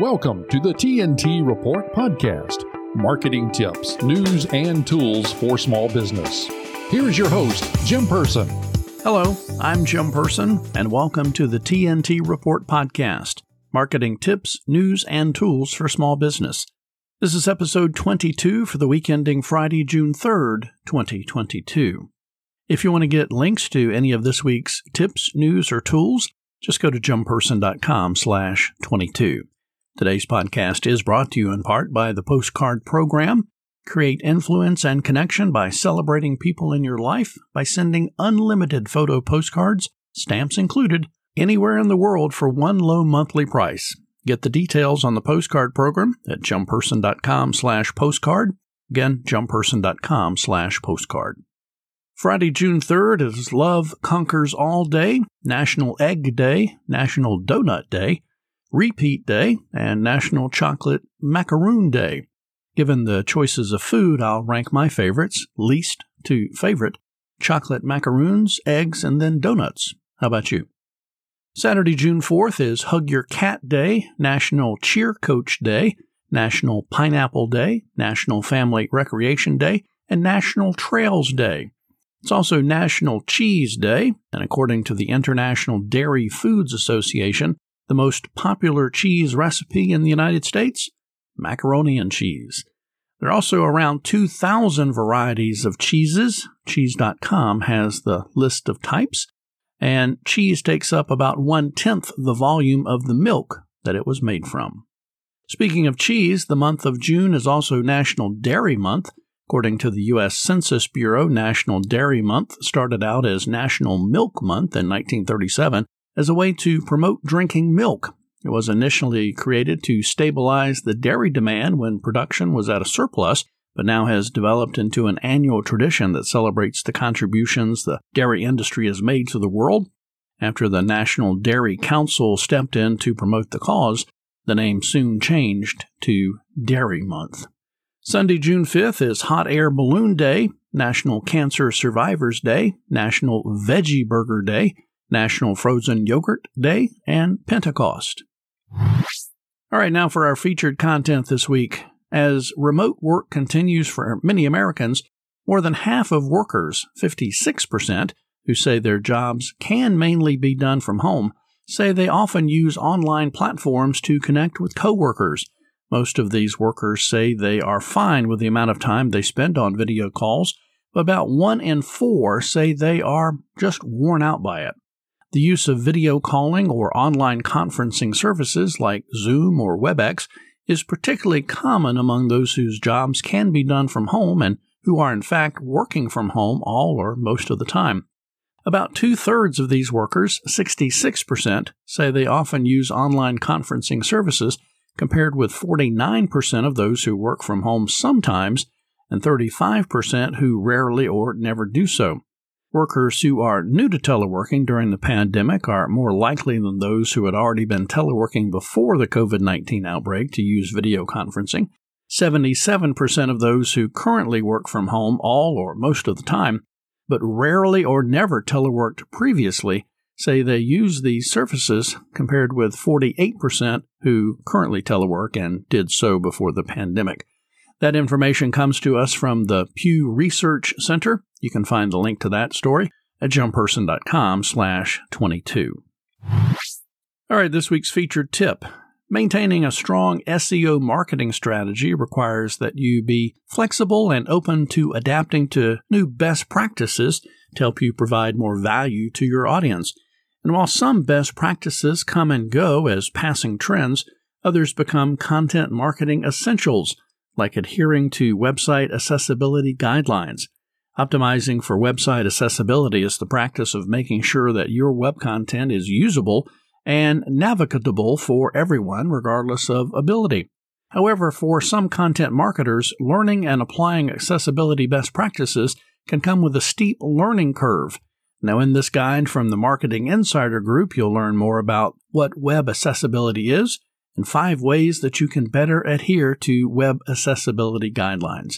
Welcome to the TNT Report podcast marketing tips, news, and tools for small business. Here's your host, Jim Person. Hello, I'm Jim Person, and welcome to the TNT Report podcast marketing tips, news, and tools for small business. This is episode 22 for the week ending Friday, June 3rd, 2022. If you want to get links to any of this week's tips, news, or tools, just go to jimperson.com slash 22. Today's podcast is brought to you in part by the Postcard Program. Create influence and connection by celebrating people in your life by sending unlimited photo postcards, stamps included, anywhere in the world for one low monthly price. Get the details on the postcard program at jimperson.com slash postcard. Again, jimperson.com slash postcard. Friday, June 3rd is Love Conquers All Day, National Egg Day, National Donut Day, Repeat Day, and National Chocolate Macaroon Day. Given the choices of food, I'll rank my favorites, least to favorite, chocolate macaroons, eggs, and then donuts. How about you? Saturday, June 4th is Hug Your Cat Day, National Cheer Coach Day, National Pineapple Day, National Family Recreation Day, and National Trails Day. It's also National Cheese Day, and according to the International Dairy Foods Association, the most popular cheese recipe in the United States? Macaroni and cheese. There are also around 2,000 varieties of cheeses. Cheese.com has the list of types, and cheese takes up about one tenth the volume of the milk that it was made from. Speaking of cheese, the month of June is also National Dairy Month. According to the U.S. Census Bureau, National Dairy Month started out as National Milk Month in 1937 as a way to promote drinking milk. It was initially created to stabilize the dairy demand when production was at a surplus, but now has developed into an annual tradition that celebrates the contributions the dairy industry has made to the world. After the National Dairy Council stepped in to promote the cause, the name soon changed to Dairy Month. Sunday, June 5th is Hot Air Balloon Day, National Cancer Survivors Day, National Veggie Burger Day, National Frozen Yogurt Day, and Pentecost. All right, now for our featured content this week. As remote work continues for many Americans, more than half of workers, 56%, who say their jobs can mainly be done from home, say they often use online platforms to connect with coworkers. Most of these workers say they are fine with the amount of time they spend on video calls, but about one in four say they are just worn out by it. The use of video calling or online conferencing services like Zoom or WebEx is particularly common among those whose jobs can be done from home and who are in fact working from home all or most of the time. About two thirds of these workers, 66%, say they often use online conferencing services, compared with 49% of those who work from home sometimes and 35% who rarely or never do so. Workers who are new to teleworking during the pandemic are more likely than those who had already been teleworking before the COVID 19 outbreak to use video conferencing. 77% of those who currently work from home all or most of the time, but rarely or never teleworked previously, say they use these services compared with 48% who currently telework and did so before the pandemic. That information comes to us from the Pew Research Center. You can find the link to that story at jimperson.com slash 22. All right, this week's featured tip. Maintaining a strong SEO marketing strategy requires that you be flexible and open to adapting to new best practices to help you provide more value to your audience. And while some best practices come and go as passing trends, others become content marketing essentials – like adhering to website accessibility guidelines. Optimizing for website accessibility is the practice of making sure that your web content is usable and navigable for everyone, regardless of ability. However, for some content marketers, learning and applying accessibility best practices can come with a steep learning curve. Now, in this guide from the Marketing Insider Group, you'll learn more about what web accessibility is, and five ways that you can better adhere to web accessibility guidelines.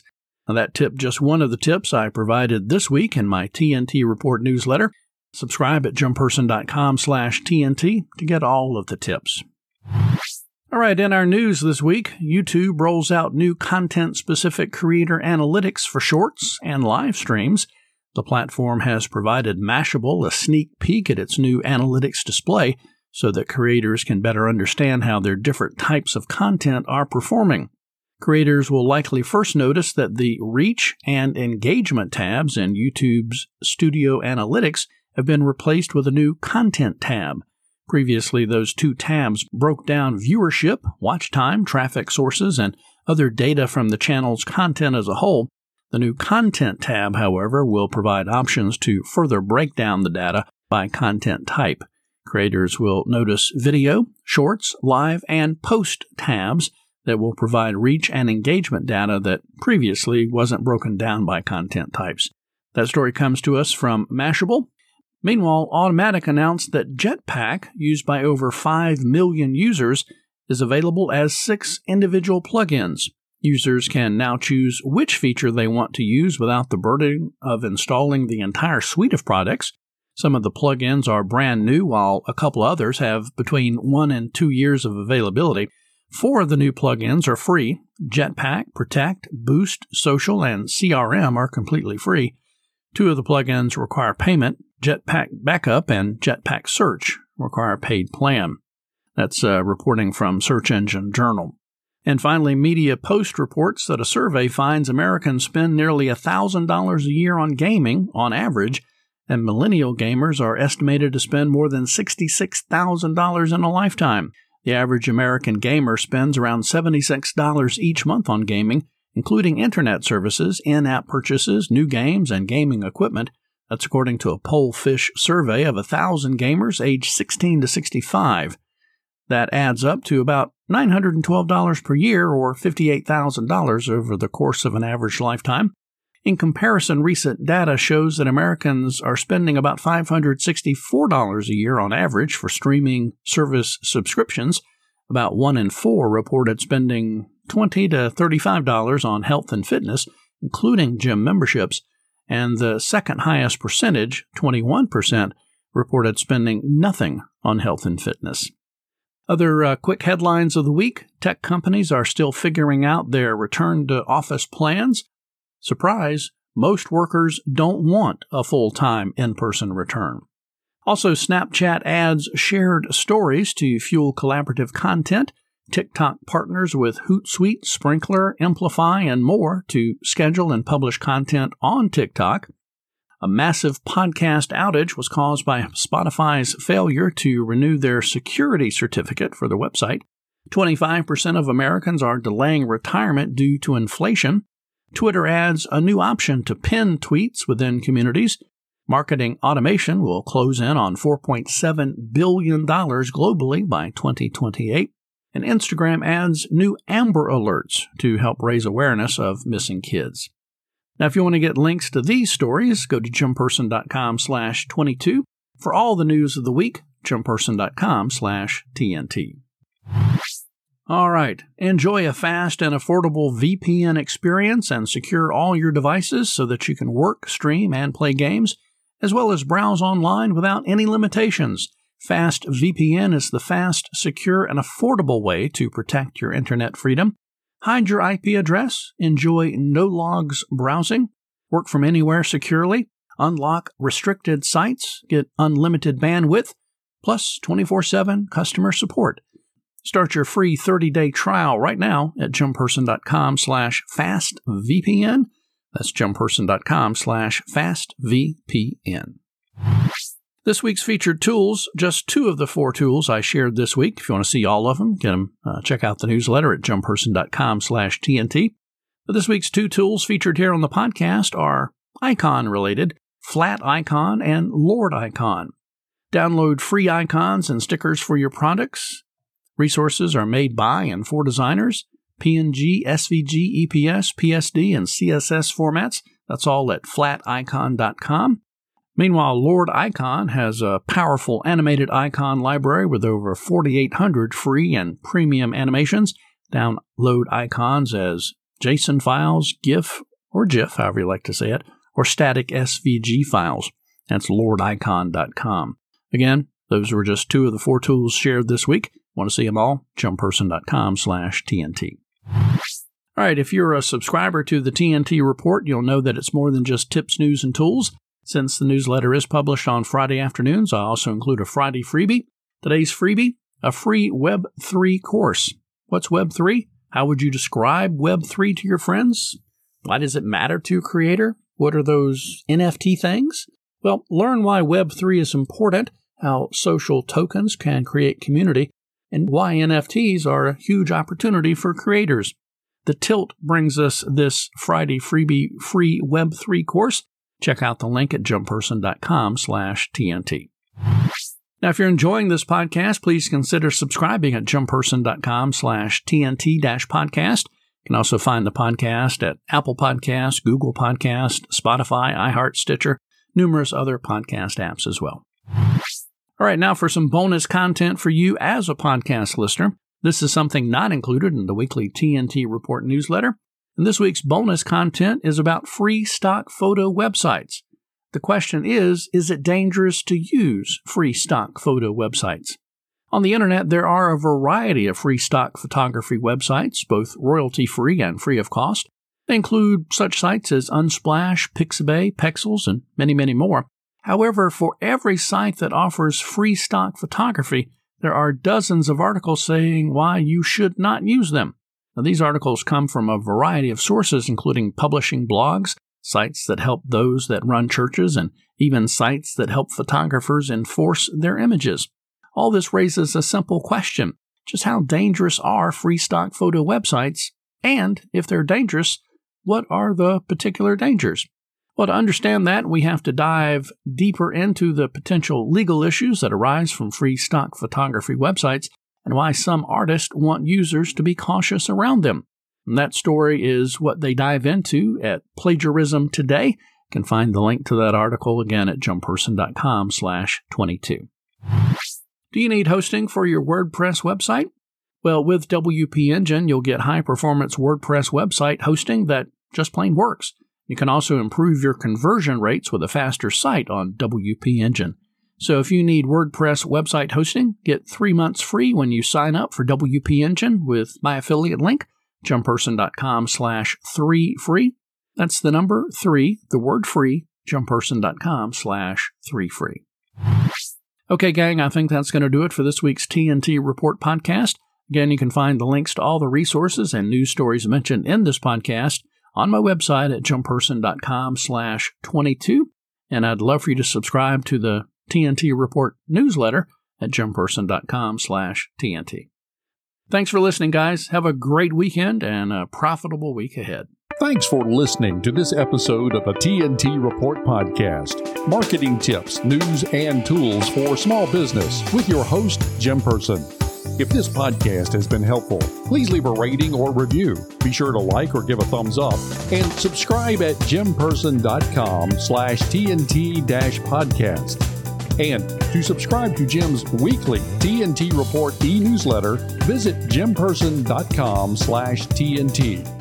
Now, that tip just one of the tips I provided this week in my TNT Report newsletter. Subscribe at jimperson.com slash TNT to get all of the tips. All right, in our news this week, YouTube rolls out new content specific creator analytics for shorts and live streams. The platform has provided Mashable a sneak peek at its new analytics display so that creators can better understand how their different types of content are performing. Creators will likely first notice that the reach and engagement tabs in YouTube's Studio Analytics have been replaced with a new content tab. Previously, those two tabs broke down viewership, watch time, traffic sources, and other data from the channel's content as a whole. The new Content tab, however, will provide options to further break down the data by content type. Creators will notice video, shorts, live, and post tabs that will provide reach and engagement data that previously wasn't broken down by content types. That story comes to us from Mashable. Meanwhile, Automattic announced that Jetpack, used by over 5 million users, is available as six individual plugins. Users can now choose which feature they want to use without the burden of installing the entire suite of products. Some of the plugins are brand new, while a couple others have between one and two years of availability. Four of the new plugins are free. Jetpack, Protect, Boost, Social, and CRM are completely free. Two of the plugins require payment. Jetpack Backup and Jetpack Search require a paid plan. That's uh, reporting from Search Engine Journal. And finally, MediaPost reports that a survey finds Americans spend nearly $1,000 a year on gaming on average, and millennial gamers are estimated to spend more than $66,000 in a lifetime. The average American gamer spends around $76 each month on gaming, including internet services, in app purchases, new games, and gaming equipment. That's according to a Pollfish survey of 1,000 gamers aged 16 to 65. That adds up to about $912 per year or $58,000 over the course of an average lifetime. In comparison, recent data shows that Americans are spending about $564 a year on average for streaming service subscriptions. About one in four reported spending 20 to $35 on health and fitness, including gym memberships, and the second highest percentage, 21%, reported spending nothing on health and fitness. Other uh, quick headlines of the week tech companies are still figuring out their return to office plans. Surprise, most workers don't want a full time in person return. Also, Snapchat adds shared stories to fuel collaborative content. TikTok partners with Hootsuite, Sprinklr, Emplifi, and more to schedule and publish content on TikTok. A massive podcast outage was caused by Spotify's failure to renew their security certificate for the website. 25% of Americans are delaying retirement due to inflation. Twitter adds a new option to pin tweets within communities. Marketing automation will close in on $4.7 billion globally by 2028. And Instagram adds new Amber Alerts to help raise awareness of missing kids. Now, if you want to get links to these stories, go to jimperson.com slash 22. For all the news of the week, jimperson.com slash TNT. All right. Enjoy a fast and affordable VPN experience and secure all your devices so that you can work, stream, and play games, as well as browse online without any limitations. Fast VPN is the fast, secure, and affordable way to protect your internet freedom. Hide your IP address, enjoy no logs browsing, work from anywhere securely, unlock restricted sites, get unlimited bandwidth, plus 24 7 customer support. Start your free 30-day trial right now at jimperson.com slash fastvpn. That's jimperson.com slash fastvpn. This week's featured tools, just two of the four tools I shared this week. If you want to see all of them, get them, uh, check out the newsletter at jimperson.com slash TNT. But this week's two tools featured here on the podcast are icon related, Flaticon and Lordicon. Download free icons and stickers for your products Resources are made by and for designers. PNG, SVG, EPS, PSD, and CSS formats. That's all at flaticon.com. Meanwhile, Lordicon has a powerful animated icon library with over 4,800 free and premium animations. Download icons as JSON files, GIF, or GIF, however you like to say it, or static SVG files. That's lordicon.com. Again, those were just two of the four tools shared this week. Want to see them all? JimPerson.com slash TNT. All right, if you're a subscriber to the TNT report, you'll know that it's more than just tips, news, and tools. Since the newsletter is published on Friday afternoons, I also include a Friday freebie. Today's freebie, a free Web3 course. What's Web3? How would you describe Web3 to your friends? Why does it matter to a creator? What are those NFT things? Well, learn why Web3 is important, how social tokens can create community, and why NFTs are a huge opportunity for creators. The Tilt brings us this Friday freebie free Web3 course. Check out the link at jimperson.com slash TNT. Now, if you're enjoying this podcast, please consider subscribing at jimperson.com slash TNT podcast. You can also find the podcast at Apple Podcast, Google Podcast, Spotify, iHeart, Stitcher, numerous other podcast apps as well. All right, now for some bonus content for you as a podcast listener. This is something not included in the weekly TNT Report newsletter. And this week's bonus content is about free stock photo websites. The question is Is it dangerous to use free stock photo websites? On the internet, there are a variety of free stock photography websites, both royalty free and free of cost. They include such sites as Unsplash, Pixabay, Pexels, and many, many more. However, for every site that offers free stock photography, there are dozens of articles saying why you should not use them. Now, these articles come from a variety of sources, including publishing blogs, sites that help those that run churches, and even sites that help photographers enforce their images. All this raises a simple question just how dangerous are free stock photo websites? And if they're dangerous, what are the particular dangers? Well, to understand that, we have to dive deeper into the potential legal issues that arise from free stock photography websites and why some artists want users to be cautious around them. And that story is what they dive into at Plagiarism Today. You can find the link to that article again at jimperson.com slash 22. Do you need hosting for your WordPress website? Well, with WP Engine, you'll get high performance WordPress website hosting that just plain works. You can also improve your conversion rates with a faster site on WP Engine. So if you need WordPress website hosting, get three months free when you sign up for WP Engine with my affiliate link, jimperson.com slash three free. That's the number three, the word free, jimperson.com slash three free. Okay, gang, I think that's going to do it for this week's TNT Report podcast. Again, you can find the links to all the resources and news stories mentioned in this podcast on my website at jimperson.com slash 22. And I'd love for you to subscribe to the TNT Report newsletter at jimperson.com slash TNT. Thanks for listening, guys. Have a great weekend and a profitable week ahead. Thanks for listening to this episode of a TNT Report podcast. Marketing tips, news, and tools for small business with your host, Jim Person. If this podcast has been helpful, please leave a rating or review. Be sure to like or give a thumbs up and subscribe at jimperson.com slash TNT dash podcast. And to subscribe to Jim's weekly TNT Report e-newsletter, visit jimperson.com slash TNT.